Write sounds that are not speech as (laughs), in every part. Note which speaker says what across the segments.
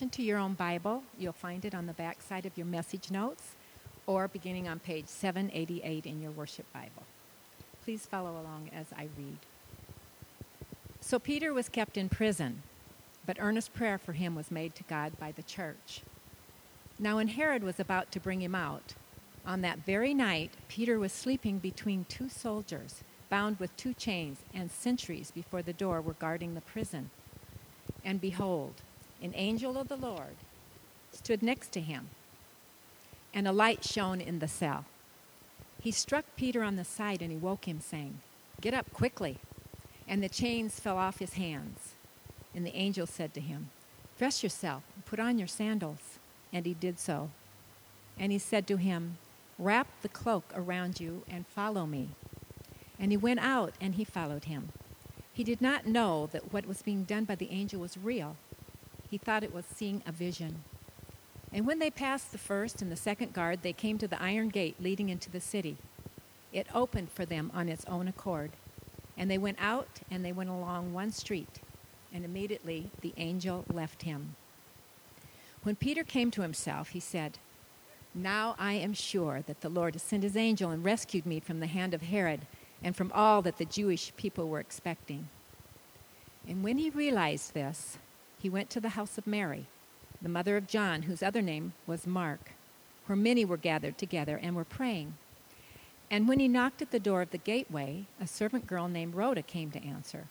Speaker 1: addition to your own Bible, you'll find it on the back side of your message notes or beginning on page 788 in your worship Bible. Please follow along as I read. So Peter was kept in prison, but earnest prayer for him was made to God by the church. Now, when Herod was about to bring him out, on that very night, Peter was sleeping between two soldiers, bound with two chains, and sentries before the door were guarding the prison. And behold, an angel of the Lord stood next to him, and a light shone in the cell. He struck Peter on the side and he woke him, saying, Get up quickly. And the chains fell off his hands. And the angel said to him, Dress yourself and put on your sandals. And he did so. And he said to him, Wrap the cloak around you and follow me. And he went out and he followed him. He did not know that what was being done by the angel was real. He thought it was seeing a vision. And when they passed the first and the second guard, they came to the iron gate leading into the city. It opened for them on its own accord. And they went out and they went along one street. And immediately the angel left him. When Peter came to himself, he said, Now I am sure that the Lord has sent his angel and rescued me from the hand of Herod and from all that the Jewish people were expecting. And when he realized this, he went to the house of Mary, the mother of John, whose other name was Mark, where many were gathered together and were praying. And when he knocked at the door of the gateway, a servant girl named Rhoda came to answer.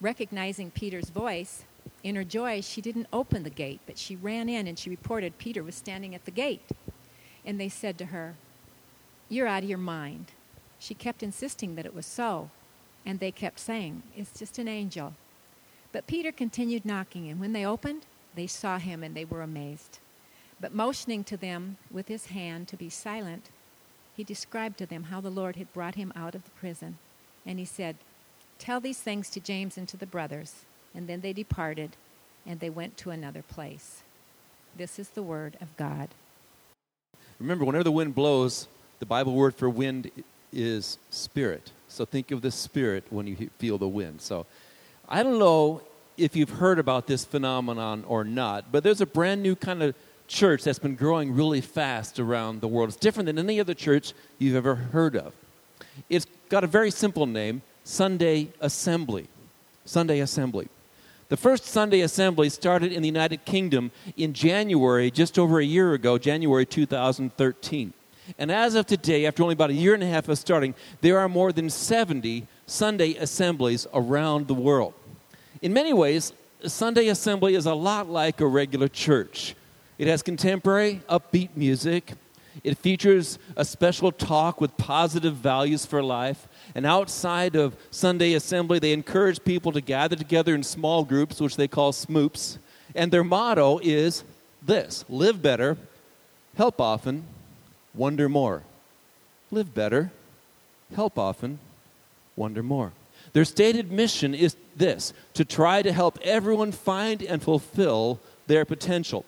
Speaker 1: Recognizing Peter's voice, in her joy, she didn't open the gate, but she ran in and she reported Peter was standing at the gate. And they said to her, You're out of your mind. She kept insisting that it was so, and they kept saying, It's just an angel. But Peter continued knocking, and when they opened, they saw him and they were amazed. But motioning to them with his hand to be silent, he described to them how the Lord had brought him out of the prison. And he said, Tell these things to James and to the brothers. And then they departed, and they went to another place. This is the word of God.
Speaker 2: Remember, whenever the wind blows, the Bible word for wind is spirit. So think of the spirit when you feel the wind. So I don't know if you've heard about this phenomenon or not, but there's a brand new kind of church that's been growing really fast around the world. It's different than any other church you've ever heard of. It's got a very simple name Sunday Assembly. Sunday Assembly. The first Sunday assembly started in the United Kingdom in January, just over a year ago, January 2013. And as of today, after only about a year and a half of starting, there are more than 70 Sunday assemblies around the world. In many ways, Sunday assembly is a lot like a regular church. It has contemporary, upbeat music. It features a special talk with positive values for life. And outside of Sunday assembly, they encourage people to gather together in small groups, which they call smoops. And their motto is this live better, help often, wonder more. Live better, help often, wonder more. Their stated mission is this to try to help everyone find and fulfill their potential.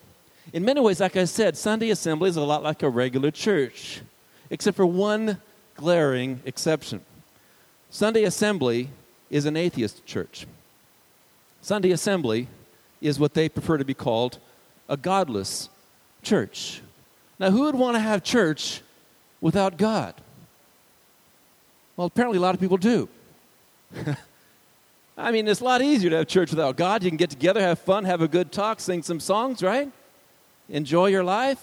Speaker 2: In many ways, like I said, Sunday assembly is a lot like a regular church, except for one glaring exception. Sunday assembly is an atheist church. Sunday assembly is what they prefer to be called a godless church. Now, who would want to have church without God? Well, apparently, a lot of people do. (laughs) I mean, it's a lot easier to have church without God. You can get together, have fun, have a good talk, sing some songs, right? Enjoy your life.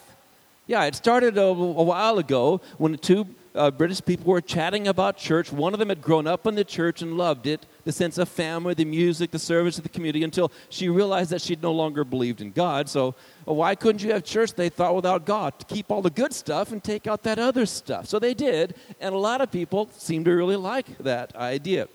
Speaker 2: Yeah, it started a, a while ago when two uh, British people were chatting about church. One of them had grown up in the church and loved it the sense of family, the music, the service of the community until she realized that she'd no longer believed in God. So, well, why couldn't you have church, they thought, without God? To keep all the good stuff and take out that other stuff. So they did, and a lot of people seem to really like that idea.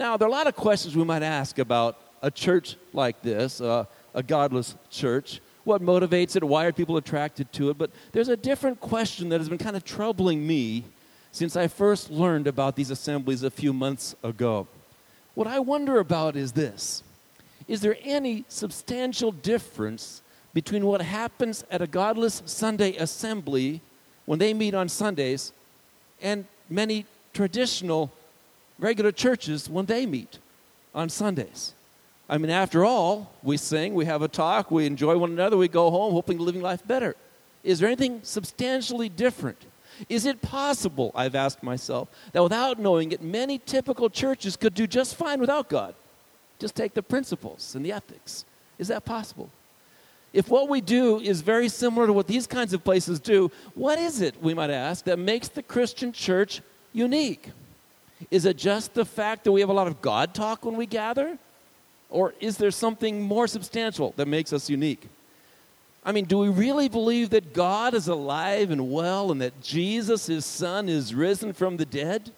Speaker 2: Now, there are a lot of questions we might ask about a church like this, uh, a godless church what motivates it, why are people attracted to it. But there's a different question that has been kind of troubling me since I first learned about these assemblies a few months ago. What I wonder about is this Is there any substantial difference between what happens at a godless Sunday assembly when they meet on Sundays and many traditional regular churches when they meet on Sundays? I mean, after all, we sing, we have a talk, we enjoy one another, we go home hoping to living life better. Is there anything substantially different? Is it possible, I've asked myself, that without knowing it, many typical churches could do just fine without God? Just take the principles and the ethics. Is that possible? If what we do is very similar to what these kinds of places do, what is it, we might ask, that makes the Christian church unique? Is it just the fact that we have a lot of God talk when we gather? Or is there something more substantial that makes us unique? I mean, do we really believe that God is alive and well and that Jesus, his son, is risen from the dead?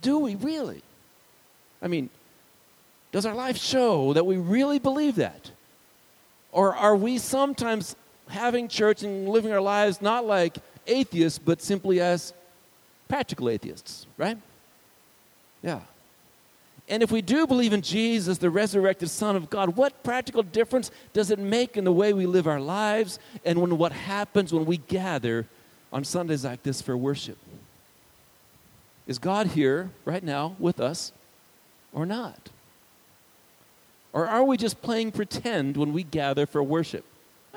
Speaker 2: Do we really? I mean, does our life show that we really believe that? Or are we sometimes having church and living our lives not like atheists, but simply as practical atheists, right? Yeah. And if we do believe in Jesus, the resurrected Son of God, what practical difference does it make in the way we live our lives and when what happens when we gather on Sundays like this for worship? Is God here right now with us or not? Or are we just playing pretend when we gather for worship?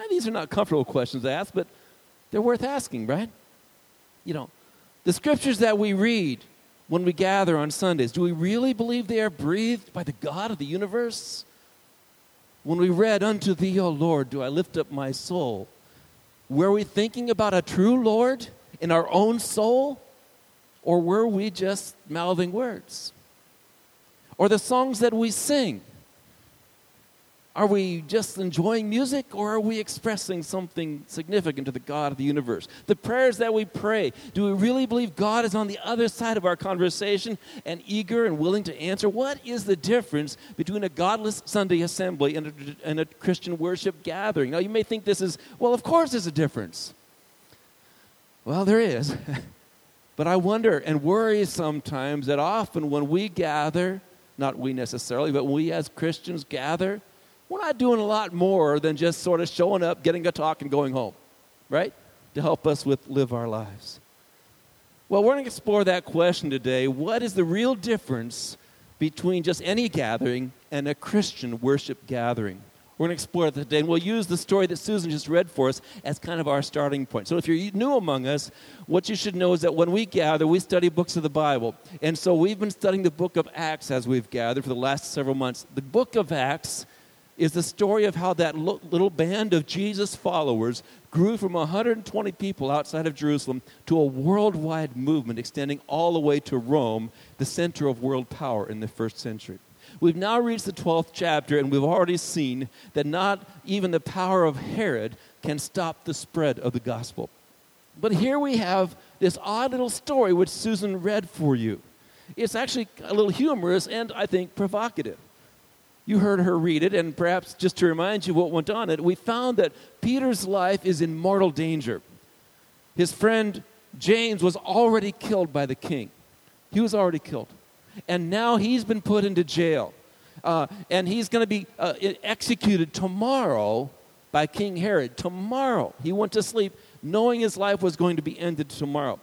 Speaker 2: these are not comfortable questions to ask, but they're worth asking, right? You know, the scriptures that we read when we gather on Sundays, do we really believe they are breathed by the God of the universe? When we read, Unto thee, O Lord, do I lift up my soul, were we thinking about a true Lord in our own soul? Or were we just mouthing words? Or the songs that we sing, are we just enjoying music or are we expressing something significant to the God of the universe? The prayers that we pray, do we really believe God is on the other side of our conversation and eager and willing to answer? What is the difference between a godless Sunday assembly and a, and a Christian worship gathering? Now, you may think this is, well, of course there's a difference. Well, there is. (laughs) but I wonder and worry sometimes that often when we gather, not we necessarily, but we as Christians gather, we're not doing a lot more than just sort of showing up, getting a talk, and going home, right? To help us with live our lives. Well, we're going to explore that question today. What is the real difference between just any gathering and a Christian worship gathering? We're going to explore it today, and we'll use the story that Susan just read for us as kind of our starting point. So, if you're new among us, what you should know is that when we gather, we study books of the Bible. And so, we've been studying the book of Acts as we've gathered for the last several months. The book of Acts is the story of how that little band of Jesus followers grew from 120 people outside of Jerusalem to a worldwide movement extending all the way to Rome, the center of world power in the first century. We've now reached the 12th chapter, and we've already seen that not even the power of Herod can stop the spread of the gospel. But here we have this odd little story which Susan read for you. It's actually a little humorous and I think provocative. You heard her read it, and perhaps just to remind you what went on it, we found that Peter's life is in mortal danger. His friend James was already killed by the king. He was already killed. And now he's been put into jail. Uh, and he's going to be uh, executed tomorrow by King Herod. Tomorrow. He went to sleep knowing his life was going to be ended tomorrow.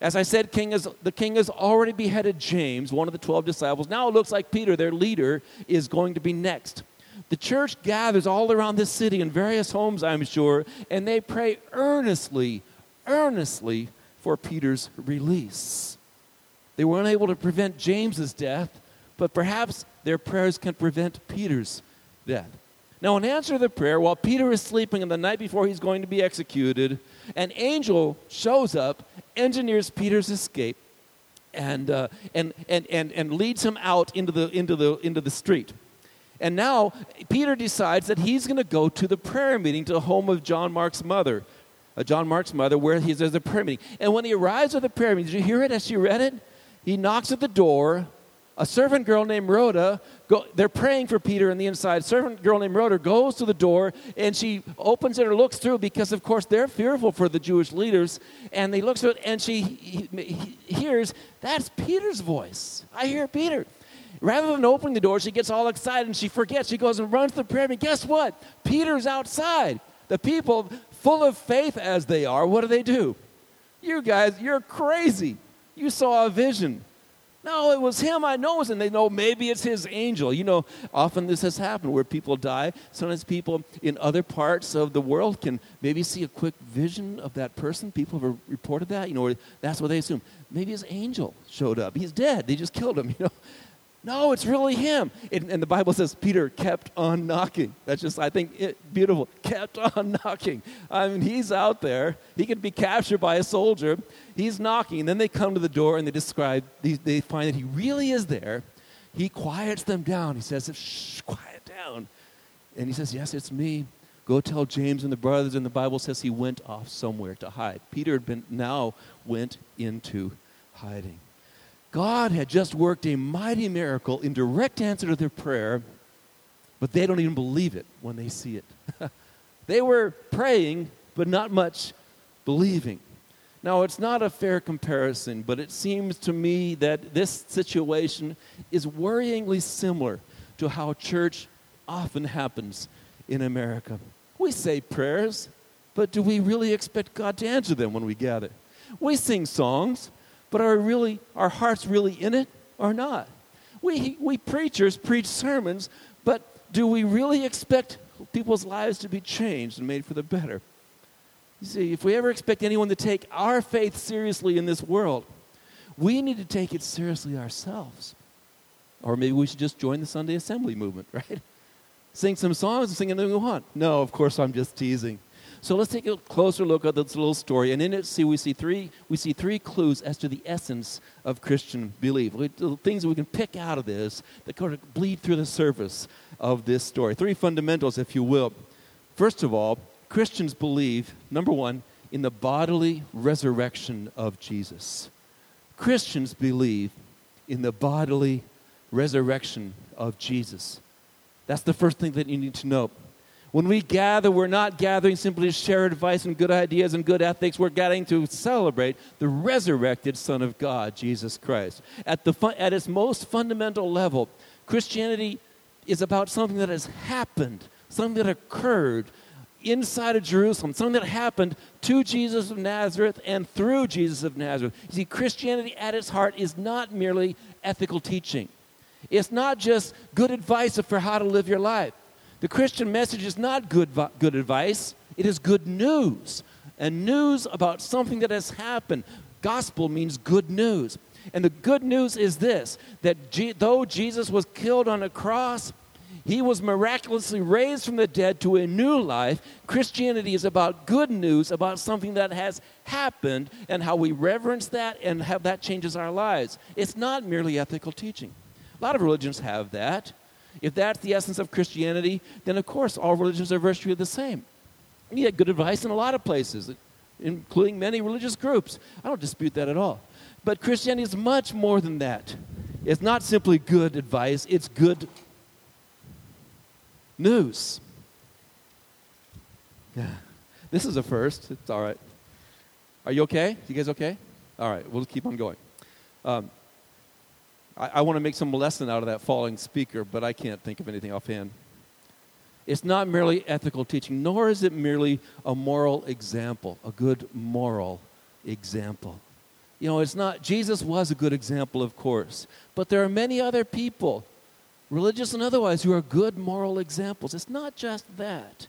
Speaker 2: As I said, king is, the king has already beheaded James, one of the 12 disciples. Now it looks like Peter, their leader, is going to be next. The church gathers all around this city in various homes, I'm sure, and they pray earnestly, earnestly for Peter's release. They were unable to prevent James's death, but perhaps their prayers can prevent Peter's death. Now, in answer to the prayer, while Peter is sleeping on the night before he's going to be executed, an angel shows up engineers Peter's escape and, uh, and, and, and, and leads him out into the, into, the, into the street. And now Peter decides that he's going to go to the prayer meeting to the home of John Mark's mother, uh, John Mark's mother, where he's, there's the prayer meeting. And when he arrives at the prayer meeting, did you hear it as she read it? He knocks at the door a servant girl named Rhoda, go, they're praying for Peter on the inside. Servant girl named Rhoda goes to the door and she opens it or looks through because, of course, they're fearful for the Jewish leaders. And they look through it and she he, he hears, that's Peter's voice. I hear Peter. Rather than opening the door, she gets all excited and she forgets. She goes and runs to the prayer meeting. Guess what? Peter's outside. The people, full of faith as they are, what do they do? You guys, you're crazy. You saw a vision. No, it was him. I know it was. And they know maybe it's his angel. You know, often this has happened where people die. Sometimes people in other parts of the world can maybe see a quick vision of that person. People have reported that. You know, that's what they assume. Maybe his angel showed up. He's dead. They just killed him. (laughs) You know, no, it's really him. And, and, the Bible says Peter kept on knocking. That's just, I think, it, beautiful. Kept on (laughs) knocking. I mean, he's out there. He could be captured by a soldier. He's knocking. And then they come to the door and they describe, they, they find that he really is there. He quiets them down. He says, shh, quiet down. And he says, yes, it's me. Go tell James and the brothers. And the Bible says he went off somewhere to hide. Peter had been, now went into hiding. God had just worked a mighty miracle in direct answer to their prayer, but they don't even believe it when they see it. (laughs) they were praying, but not much believing. Now, it's not a fair comparison, but it seems to me that this situation is worryingly similar to how church often happens in America. We say prayers, but do we really expect God to answer them when we gather? We sing songs, but are really our hearts really in it or not? We, we preachers preach sermons, but do we really expect people's lives to be changed and made for the better? You see, if we ever expect anyone to take our faith seriously in this world, we need to take it seriously ourselves. Or maybe we should just join the Sunday assembly movement, (laughs) right? Sing some songs and sing anything we want. No, of course, I'm just teasing. So let's take a closer look at this little story. And in it, see, we see three, we see three clues as to the essence of Christian belief. Things that we can pick out of this that kind of bleed through the surface of this story. Three fundamentals, if you will. First of all, Christians believe, number one, in the bodily resurrection of Jesus. Christians believe in the bodily resurrection of Jesus. That's the first thing that you need to know. When we gather, we're not gathering simply to share advice and good ideas and good ethics. We're gathering to celebrate the resurrected Son of God, Jesus Christ. At, the at its most fundamental level, Christianity is about something that has happened, something that occurred inside of Jerusalem, something that happened to Jesus of Nazareth and through Jesus of Nazareth. You see, Christianity at its heart is not merely ethical teaching. It's not just good advice for how to live your life. The Christian message is not good, good advice, it is good news. And news about something that has happened. Gospel means good news. And the good news is this that G- though Jesus was killed on a cross, he was miraculously raised from the dead to a new life. Christianity is about good news, about something that has happened, and how we reverence that and how that changes our lives. It's not merely ethical teaching. A lot of religions have that. If that's the essence of Christianity, then of course all religions are virtually the same. You get good advice in a lot of places, including many religious groups. I don't dispute that at all. But Christianity is much more than that. It's not simply good advice, it's good news. Yeah. This is a first. It's all right. Are you okay? You guys okay? All right, we'll keep on going. Um, I, I want to make some lesson out of that falling speaker, but I can't think of anything offhand. It's not merely ethical teaching, nor is it merely a moral example, a good moral example. You know, it's not, Jesus was a good example, of course, but there are many other people, religious and otherwise, who are good moral examples. It's not just that.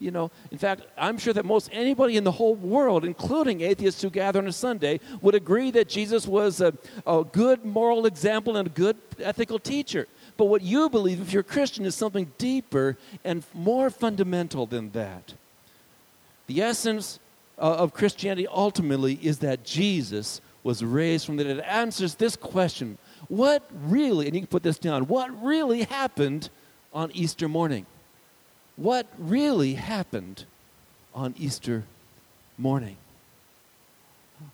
Speaker 2: You know, in fact, I'm sure that most anybody in the whole world, including atheists who gather on a Sunday, would agree that Jesus was a, a good moral example and a good ethical teacher. But what you believe, if you're a Christian, is something deeper and more fundamental than that. The essence uh, of Christianity ultimately is that Jesus was raised from the dead. It answers this question What really, and you can put this down, what really happened on Easter morning? What really happened on Easter morning.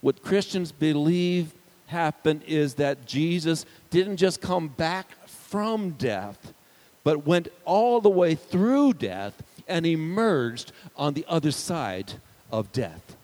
Speaker 2: What Christians believe happened is that Jesus didn't just come back from death, but went all the way through death and emerged on the other side of death.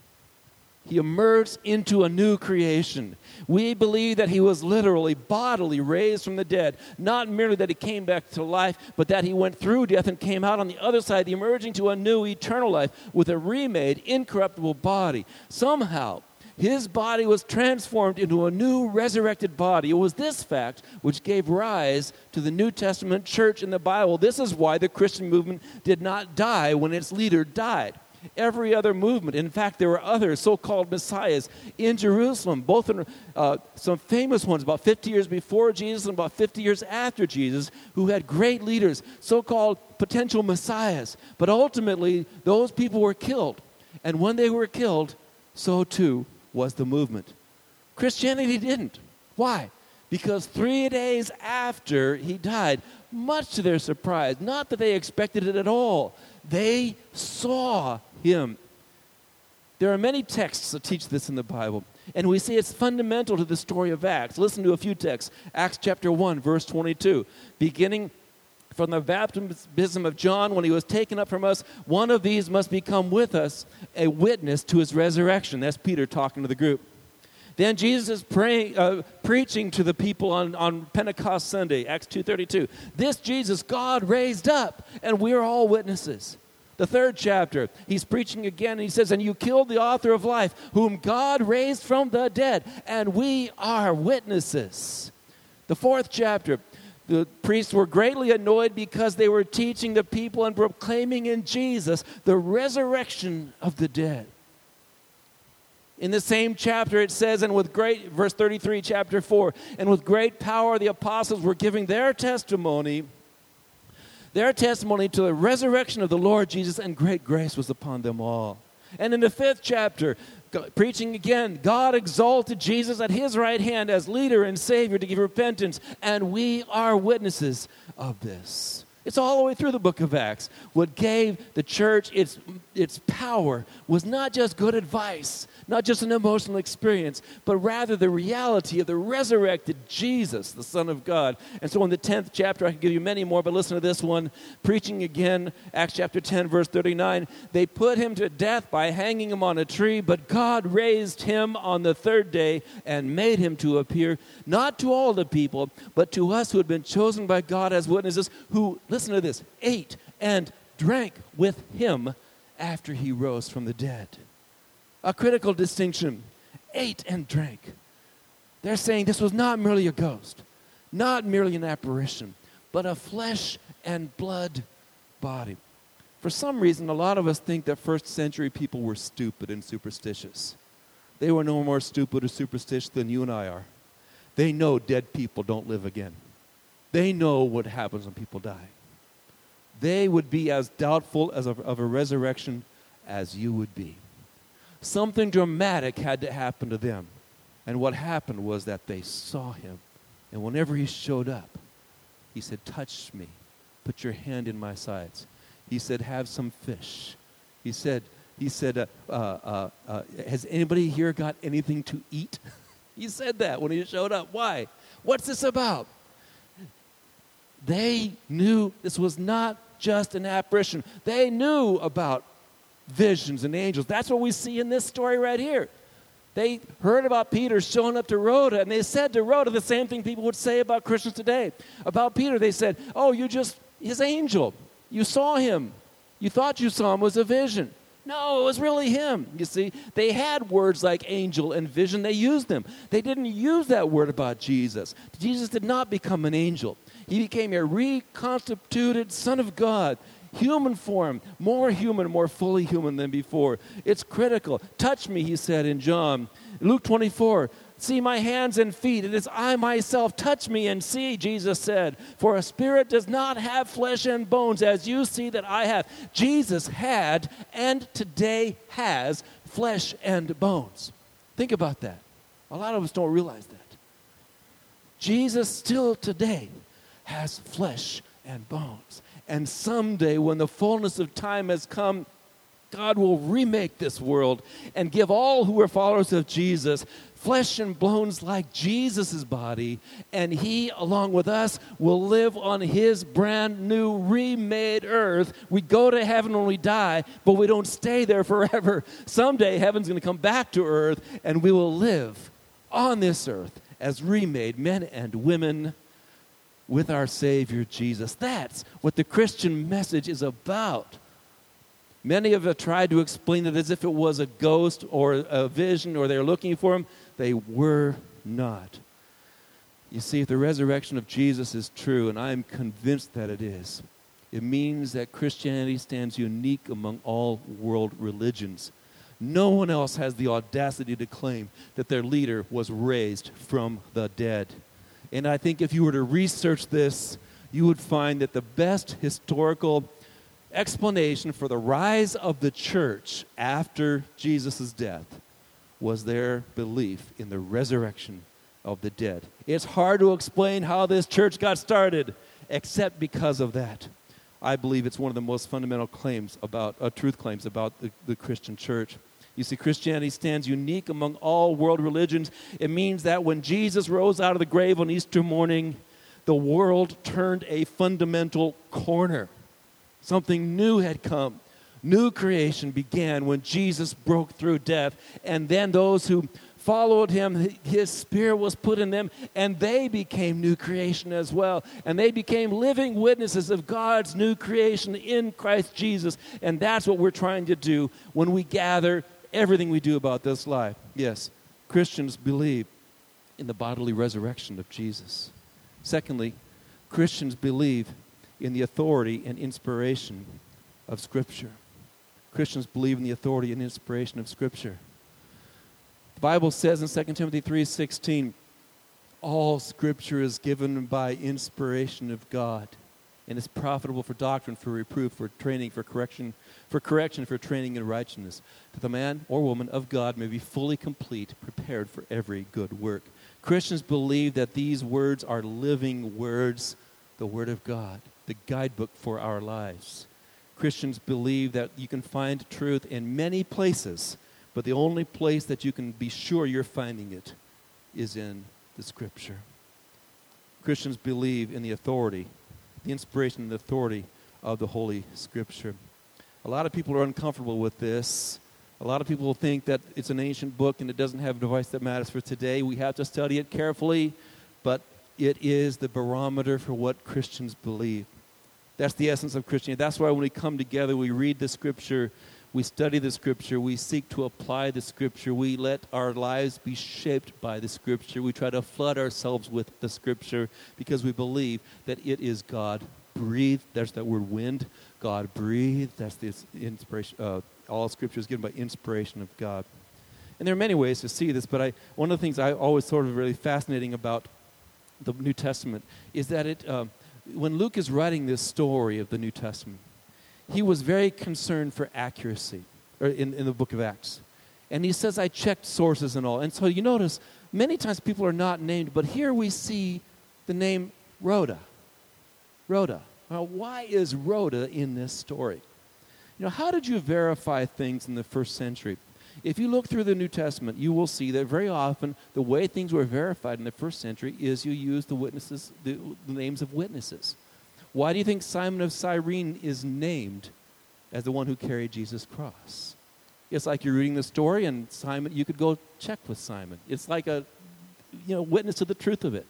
Speaker 2: He emerged into a new creation. We believe that he was literally, bodily raised from the dead. Not merely that he came back to life, but that he went through death and came out on the other side, emerging to a new eternal life with a remade, incorruptible body. Somehow, His body was transformed into a new resurrected body. It was this fact which gave rise to the New Testament church in the Bible. This is why the Christian movement did not die when its leader died. Every other movement, in fact, there were other so called messiahs in Jerusalem, both in, uh, some famous ones about 50 years before Jesus and about 50 years after Jesus, who had great leaders, so called potential messiahs. But ultimately, those people were killed. And when they were killed, so too was the movement. Christianity didn't. Why? Because three days after he died, much to their surprise, not that they expected it at all, they saw him. There are many texts that teach this in the Bible, and we see it's fundamental to the story of Acts. Listen to a few texts. Acts chapter 1, verse 22. Beginning from the baptism of John when he was taken up from us, one of these must become with us a witness to his resurrection. That's Peter talking to the group. Then Jesus is praying, uh, preaching to the people on, on Pentecost Sunday, Acts 2.32. This Jesus God raised up, and we're all witnesses. The third chapter, he's preaching again, and he says, And you killed the author of life, whom God raised from the dead, and we are witnesses. The fourth chapter, the priests were greatly annoyed because they were teaching the people and proclaiming in Jesus the resurrection of the dead. In the same chapter, it says, and with great, verse 33, chapter 4, and with great power the apostles were giving their testimony, their testimony to the resurrection of the Lord Jesus, and great grace was upon them all. And in the fifth chapter, preaching again, God exalted Jesus at his right hand as leader and Savior to give repentance, and we are witnesses of this. It's all the way through the book of Acts. What gave the church its, its power was not just good advice, not just an emotional experience, but rather the reality of the resurrected Jesus, the Son of God. And so in the 10th chapter, I can give you many more, but listen to this one. Preaching again, Acts chapter 10, verse 39. They put him to death by hanging him on a tree, but God raised him on the third day and made him to appear, not to all the people, but to us who had been chosen by God as witnesses, who, listen to this, ate and drank with him after he rose from the dead a critical distinction ate and drank. They're saying this was not merely a ghost, not merely an apparition, but a flesh and blood body. For some reason, a lot of us think that first century people were stupid and superstitious. They were no more stupid or superstitious than you and I are. They know dead people don't live again. They know what happens when people die. They would be as doubtful as of, of a resurrection as you would be something dramatic had to happen to them. And what happened was that they saw him. And whenever he showed up, he said, Touch me. Put your hand in my sides. He said, Have some fish. He said, he said, uh, uh, uh, uh Has anybody here got anything to eat? (laughs) he said that when he showed up. Why? What's this about? They knew this was not just an apparition. They knew about visions and angels. That's what we see in this story right here. They heard about Peter showing up to Rhoda, and they said to Rhoda the same thing people would say about Christians today. About Peter, they said, Oh, you just, his angel. You saw him. You thought you saw him was a vision. No, it was really him. You see, they had words like angel and vision, they used them. They didn't use that word about Jesus. Jesus did not become an angel, he became a reconstituted Son of God human form, more human, more fully human than before. It's critical. Touch me, he said in John. Luke 24, see my hands and feet. It is I myself. Touch me and see, Jesus said. For a spirit does not have flesh and bones, as you see that I have. Jesus had and today has flesh and bones. Think about that. A lot of us don't realize that. Jesus still today has flesh and bones. And someday, when the fullness of time has come, God will remake this world and give all who are followers of Jesus flesh and bones like Jesus' body, and He, along with us, will live on His brand new remade earth. We go to heaven when we die, but we don't stay there forever. Someday, heaven's going to come back to earth, and we will live on this earth as remade men and women with our Savior Jesus. That's what the Christian message is about. Many of have tried to explain it as if it was a ghost or a vision or they're looking for him. They were not. You see, if the resurrection of Jesus is true, and I am convinced that it is, it means that Christianity stands unique among all world religions. No one else has the audacity to claim that their leader was raised from the dead. And I think if you were to research this, you would find that the best historical explanation for the rise of the church after Jesus' death was their belief in the resurrection of the dead. It's hard to explain how this church got started, except because of that. I believe it's one of the most fundamental claims about, uh, truth claims about the, the Christian church. You see, Christianity stands unique among all world religions. It means that when Jesus rose out of the grave on Easter morning, the world turned a fundamental corner. Something new had come. New creation began when Jesus broke through death. And then those who followed him, his spirit was put in them, and they became new creation as well. And they became living witnesses of God's new creation in Christ Jesus. And that's what we're trying to do when we gather everything we do about this life. Yes, Christians believe in the bodily resurrection of Jesus. Secondly, Christians believe in the authority and inspiration of Scripture. Christians believe in the authority and inspiration of Scripture. The Bible says in 2 Timothy 3:16, all scripture is given by inspiration of God and is profitable for doctrine, for reproof, for training, for correction, for correction, for training in righteousness, that the man or woman of God may be fully complete, prepared for every good work. Christians believe that these words are living words, the Word of God, the guidebook for our lives. Christians believe that you can find truth in many places, but the only place that you can be sure you're finding it is in the Scripture. Christians believe in the authority, the inspiration and the authority of the Holy Scripture. A lot of people are uncomfortable with this a lot of people think that it's an ancient book and it doesn't have a device that matters for today. We have to study it carefully, but it is the barometer for what Christians believe. That's the essence of Christianity. That's why when we come together, we read the scripture, we study the scripture, we seek to apply the scripture, we let our lives be shaped by the scripture, we try to flood ourselves with the scripture because we believe that it is God breathed. There's that word wind. God breathed. That's the inspiration. Uh, all scripture is given by inspiration of God. And there are many ways to see this, but I, one of the things I always sort of really fascinating about the New Testament is that it, um, when Luke is writing this story of the New Testament, he was very concerned for accuracy in, in the book of Acts. And he says, I checked sources and all. And so you notice, many times people are not named, but here we see the name Rhoda. Rhoda. Now, why is Rhoda in this story? You know, how did you verify things in the first century? If you look through the New Testament, you will see that very often the way things were verified in the first century is you use the witnesses, the, the names of witnesses. Why do you think Simon of Cyrene is named as the one who carried Jesus' cross? It's like you're reading the story, and Simon, you could go check with Simon. It's like a, you know, witness to the truth of it.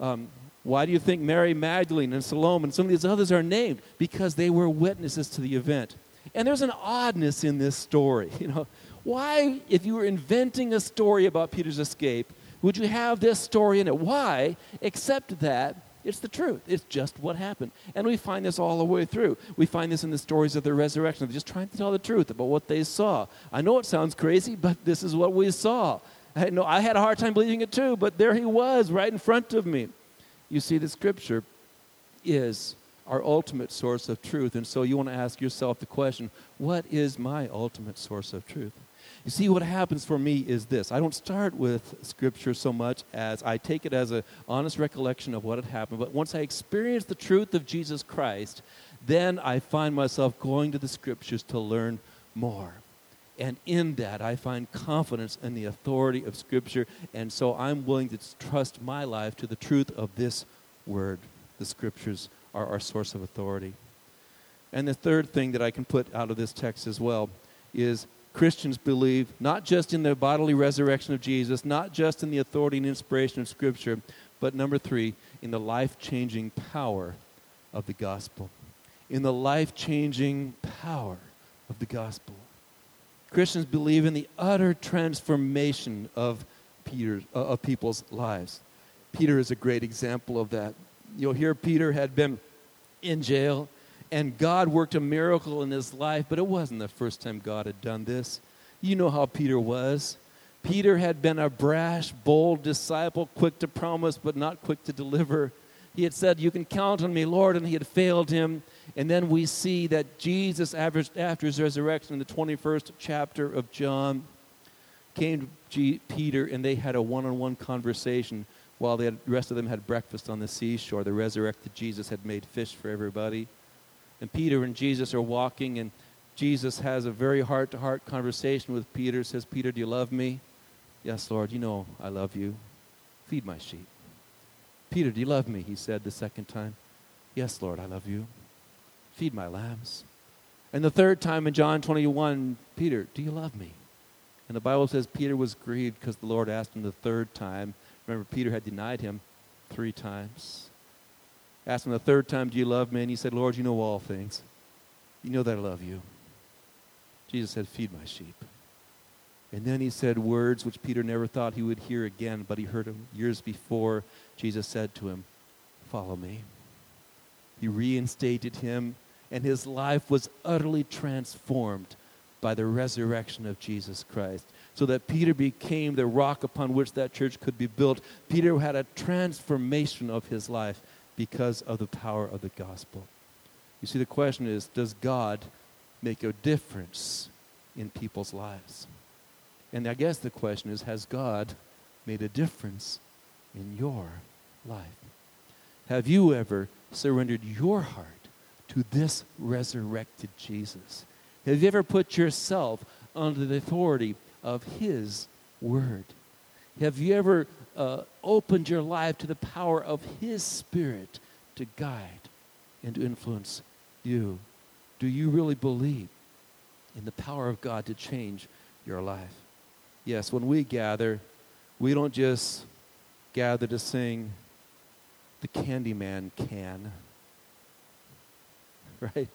Speaker 2: Um, why do you think Mary Magdalene and Salome and some of these others are named? Because they were witnesses to the event. And there's an oddness in this story. (laughs) You know, why, if you were inventing a story about Peter's escape, would you have this story in it? Why? Except that it's the truth. It's just what happened. And we find this all the way through. We find this in the stories of the resurrection. They're just trying to tell the truth about what they saw. I know it sounds crazy, but this is what we saw. I know I had a hard time believing it too, but there he was right in front of me. You see, the scripture is our ultimate source of truth. And so you want to ask yourself the question what is my ultimate source of truth? You see, what happens for me is this I don't start with scripture so much as I take it as an honest recollection of what had happened. But once I experience the truth of Jesus Christ, then I find myself going to the scriptures to learn more. And in that, I find confidence in the authority of Scripture. And so I'm willing to trust my life to the truth of this word. The Scriptures are our source of authority. And the third thing that I can put out of this text as well is Christians believe not just in the bodily resurrection of Jesus, not just in the authority and inspiration of Scripture, but number three, in the life changing power of the gospel. In the life changing power of the gospel. Christians believe in the utter transformation of Peter uh, of people's lives. Peter is a great example of that. You'll hear Peter had been in jail and God worked a miracle in his life, but it wasn't the first time God had done this. You know how Peter was. Peter had been a brash, bold disciple, quick to promise, but not quick to deliver. He had said, You can count on me, Lord, and he had failed him. And then we see that Jesus, after his resurrection in the 21st chapter of John, came to G- Peter and they had a one on one conversation while the rest of them had breakfast on the seashore. The resurrected Jesus had made fish for everybody. And Peter and Jesus are walking, and Jesus has a very heart to heart conversation with Peter. Says, Peter, do you love me? Yes, Lord, you know I love you. Feed my sheep. Peter, do you love me? He said the second time. Yes, Lord, I love you. Feed my lambs. And the third time in John 21, Peter, do you love me? And the Bible says Peter was grieved because the Lord asked him the third time. Remember, Peter had denied him three times. Asked him the third time, Do you love me? And he said, Lord, you know all things. You know that I love you. Jesus said, Feed my sheep. And then he said words which Peter never thought he would hear again, but he heard them years before. Jesus said to him, Follow me. He reinstated him, and his life was utterly transformed by the resurrection of Jesus Christ. So that Peter became the rock upon which that church could be built. Peter had a transformation of his life because of the power of the gospel. You see, the question is does God make a difference in people's lives? And I guess the question is has God made a difference in your life? Have you ever surrendered your heart to this resurrected Jesus? Have you ever put yourself under the authority of His Word? Have you ever uh, opened your life to the power of His Spirit to guide and to influence you? Do you really believe in the power of God to change your life? Yes, when we gather, we don't just gather to sing the Candyman can, (laughs) right?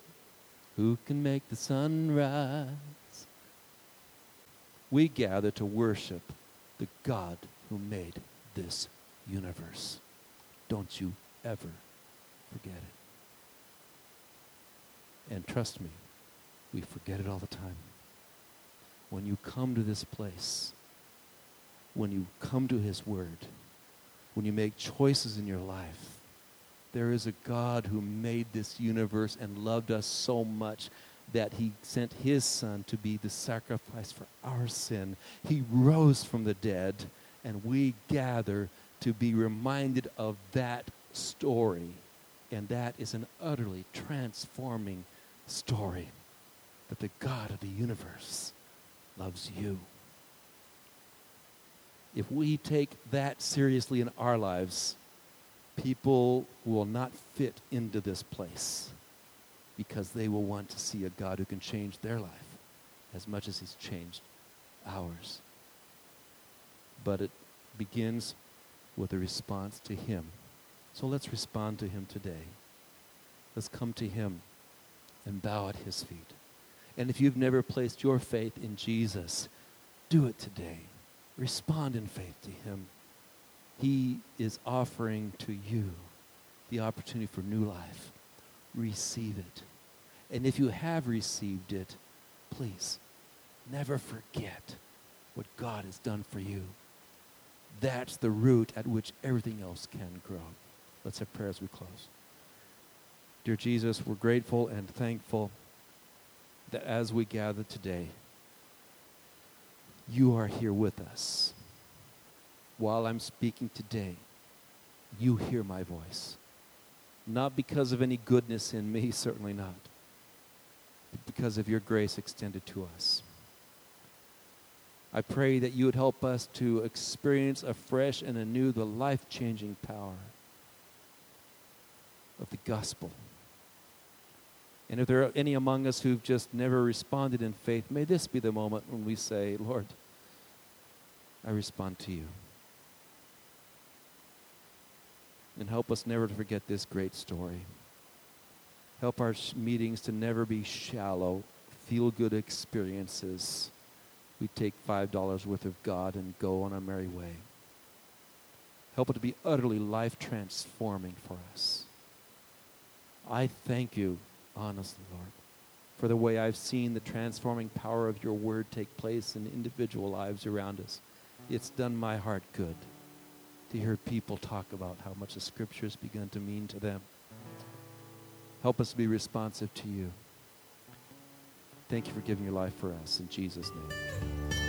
Speaker 2: Who can make the sun rise? We gather to worship the God who made this universe. Don't you ever forget it. And trust me, we forget it all the time. When you come to this place, when you come to His Word, when you make choices in your life, there is a God who made this universe and loved us so much that he sent his son to be the sacrifice for our sin. He rose from the dead, and we gather to be reminded of that story. And that is an utterly transforming story that the God of the universe loves you. If we take that seriously in our lives, people will not fit into this place because they will want to see a God who can change their life as much as He's changed ours. But it begins with a response to Him. So let's respond to Him today. Let's come to Him and bow at His feet. And if you've never placed your faith in Jesus, do it today. Respond in faith to Him. He is offering to you the opportunity for new life receive it. And if you have received it, please never forget what God has done for you. That's the root at which everything else can grow. Let's have prayer as we close. Dear Jesus, we're grateful and thankful that as we gather today, you are here with us. While I'm speaking today, you hear my voice. Not because of any goodness in me, (laughs) certainly not, but because of your grace extended to us. I pray that you would help us to experience afresh and anew the life changing power of the gospel. And if there are any among us who've just never responded in faith, may this be the moment when we say, Lord, I respond to you. And help us never to forget this great story. Help our meetings to never be shallow, feel good experiences, we take $5 worth of God and go on our merry way. Help it to be utterly life transforming for us. I thank you, honestly, Lord, for the way I've seen the transforming power of your word take place in individual lives around us. It's done my heart good to hear people talk about how much the scriptures begun to mean to them. Help us be responsive to you. Thank you for giving your life for us. In Jesus' name.